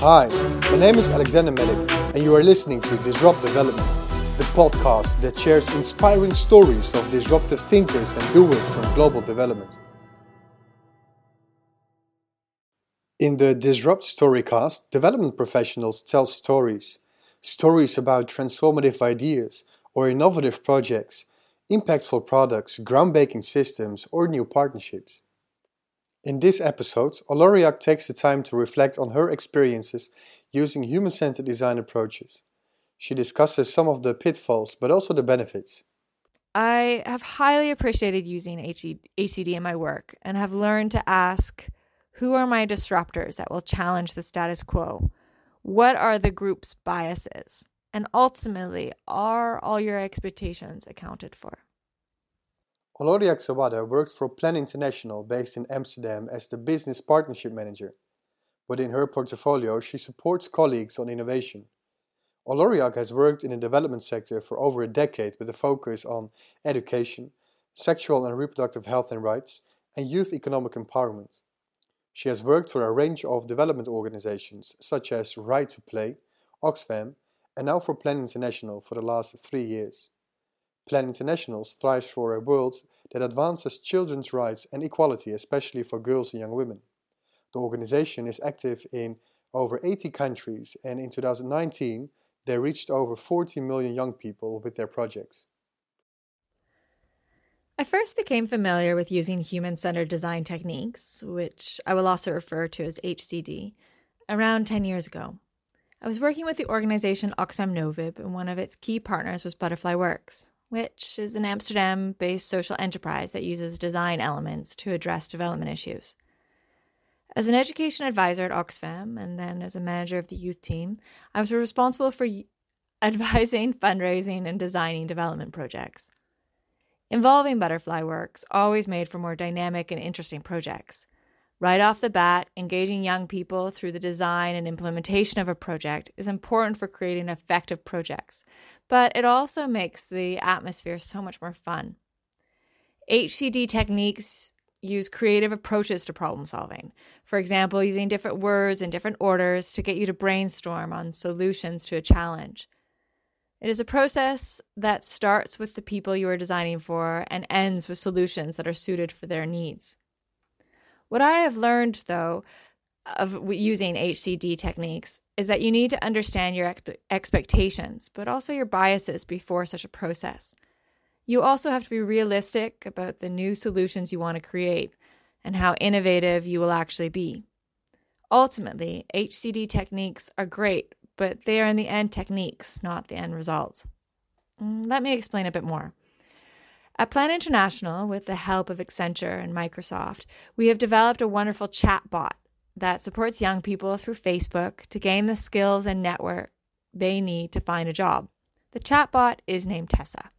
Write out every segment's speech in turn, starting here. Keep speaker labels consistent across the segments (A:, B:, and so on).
A: Hi, my name is Alexander Melik, and you are listening to Disrupt Development, the podcast that shares inspiring stories of disruptive thinkers and doers from global development. In the Disrupt Storycast, development professionals tell stories. Stories about transformative ideas or innovative projects, impactful products, groundbreaking systems, or new partnerships. In this episode, Oloriak takes the time to reflect on her experiences using human centered design approaches. She discusses some of the pitfalls, but also the benefits.
B: I have highly appreciated using HCD in my work and have learned to ask who are my disruptors that will challenge the status quo? What are the group's biases? And ultimately, are all your expectations accounted for?
A: Oloriak Sawada worked for Plan International based in Amsterdam as the business partnership manager. But in her portfolio, she supports colleagues on innovation. Oloriak has worked in the development sector for over a decade with a focus on education, sexual and reproductive health and rights, and youth economic empowerment. She has worked for a range of development organizations such as Right to Play, Oxfam, and now for Plan International for the last three years. Plan International strives for a world that advances children's rights and equality, especially for girls and young women. The organization is active in over 80 countries, and in 2019, they reached over 40 million young people with their projects.
B: I first became familiar with using human centered design techniques, which I will also refer to as HCD, around 10 years ago. I was working with the organization Oxfam Novib, and one of its key partners was Butterfly Works, which is an Amsterdam based social enterprise that uses design elements to address development issues. As an education advisor at Oxfam and then as a manager of the youth team, I was responsible for advising, fundraising, and designing development projects. Involving Butterfly Works always made for more dynamic and interesting projects. Right off the bat, engaging young people through the design and implementation of a project is important for creating effective projects, but it also makes the atmosphere so much more fun. HCD techniques use creative approaches to problem solving. For example, using different words in different orders to get you to brainstorm on solutions to a challenge. It is a process that starts with the people you are designing for and ends with solutions that are suited for their needs. What I have learned, though, of using HCD techniques is that you need to understand your expectations, but also your biases before such a process. You also have to be realistic about the new solutions you want to create and how innovative you will actually be. Ultimately, HCD techniques are great, but they are in the end techniques, not the end results. Mm, let me explain a bit more. At Plan International, with the help of Accenture and Microsoft, we have developed a wonderful chatbot that supports young people through Facebook to gain the skills and network they need to find a job. The chatbot is named Tessa.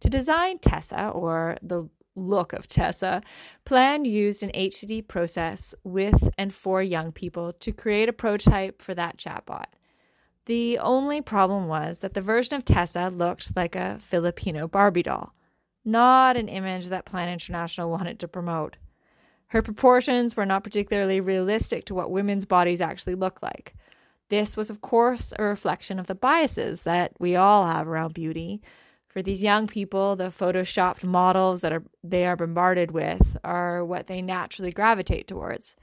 B: To design Tessa, or the look of Tessa, Plan used an HCD process with and for young people to create a prototype for that chatbot. The only problem was that the version of Tessa looked like a Filipino Barbie doll not an image that Plan International wanted to promote. Her proportions were not particularly realistic to what women's bodies actually look like. This was, of course, a reflection of the biases that we all have around beauty. For these young people, the photoshopped models that are, they are bombarded with are what they naturally gravitate towards.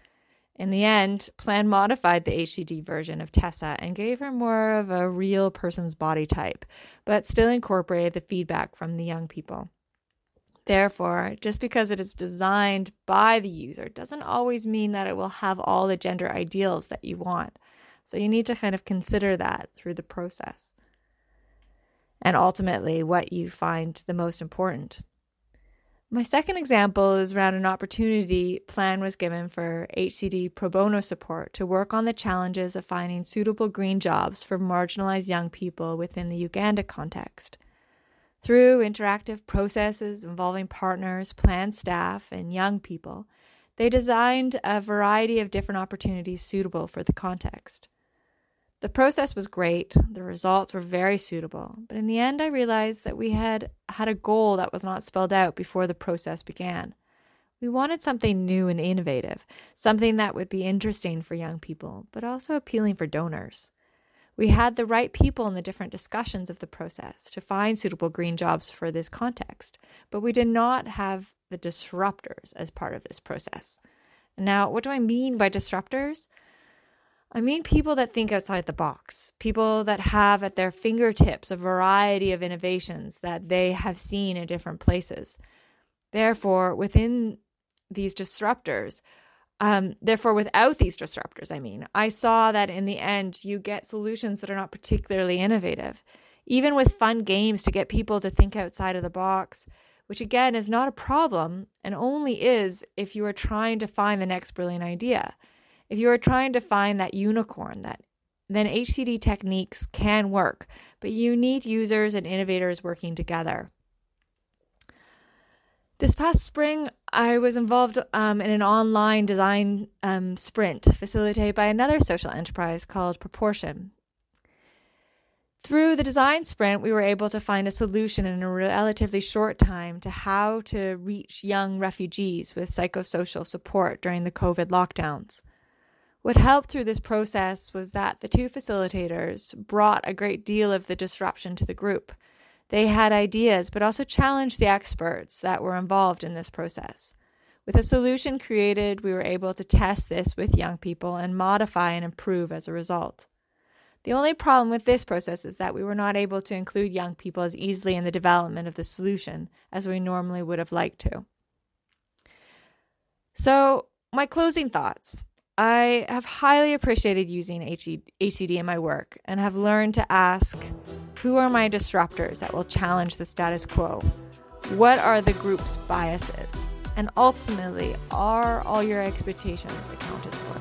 B: In the end, Plan modified the HCD version of Tessa and gave her more of a real person's body type, but still incorporated the feedback from the young people. Therefore, just because it is designed by the user doesn't always mean that it will have all the gender ideals that you want. So you need to kind of consider that through the process. And ultimately, what you find the most important. My second example is around an opportunity plan was given for HCD pro bono support to work on the challenges of finding suitable green jobs for marginalized young people within the Uganda context. Through interactive processes involving partners, plan staff, and young people, they designed a variety of different opportunities suitable for the context. The process was great, the results were very suitable, but in the end, I realized that we had had a goal that was not spelled out before the process began. We wanted something new and innovative, something that would be interesting for young people, but also appealing for donors. We had the right people in the different discussions of the process to find suitable green jobs for this context, but we did not have the disruptors as part of this process. Now, what do I mean by disruptors? I mean people that think outside the box, people that have at their fingertips a variety of innovations that they have seen in different places. Therefore, within these disruptors, um, therefore, without these disruptors, I mean, I saw that in the end, you get solutions that are not particularly innovative. Even with fun games to get people to think outside of the box, which again is not a problem and only is if you are trying to find the next brilliant idea. If you are trying to find that unicorn, that then HCD techniques can work, but you need users and innovators working together. This past spring, I was involved um, in an online design um, sprint facilitated by another social enterprise called Proportion. Through the design sprint, we were able to find a solution in a relatively short time to how to reach young refugees with psychosocial support during the COVID lockdowns. What helped through this process was that the two facilitators brought a great deal of the disruption to the group they had ideas, but also challenged the experts that were involved in this process. With a solution created, we were able to test this with young people and modify and improve as a result. The only problem with this process is that we were not able to include young people as easily in the development of the solution as we normally would have liked to. So, my closing thoughts. I have highly appreciated using HCD in my work and have learned to ask who are my disruptors that will challenge the status quo? What are the group's biases? And ultimately, are all your expectations accounted for?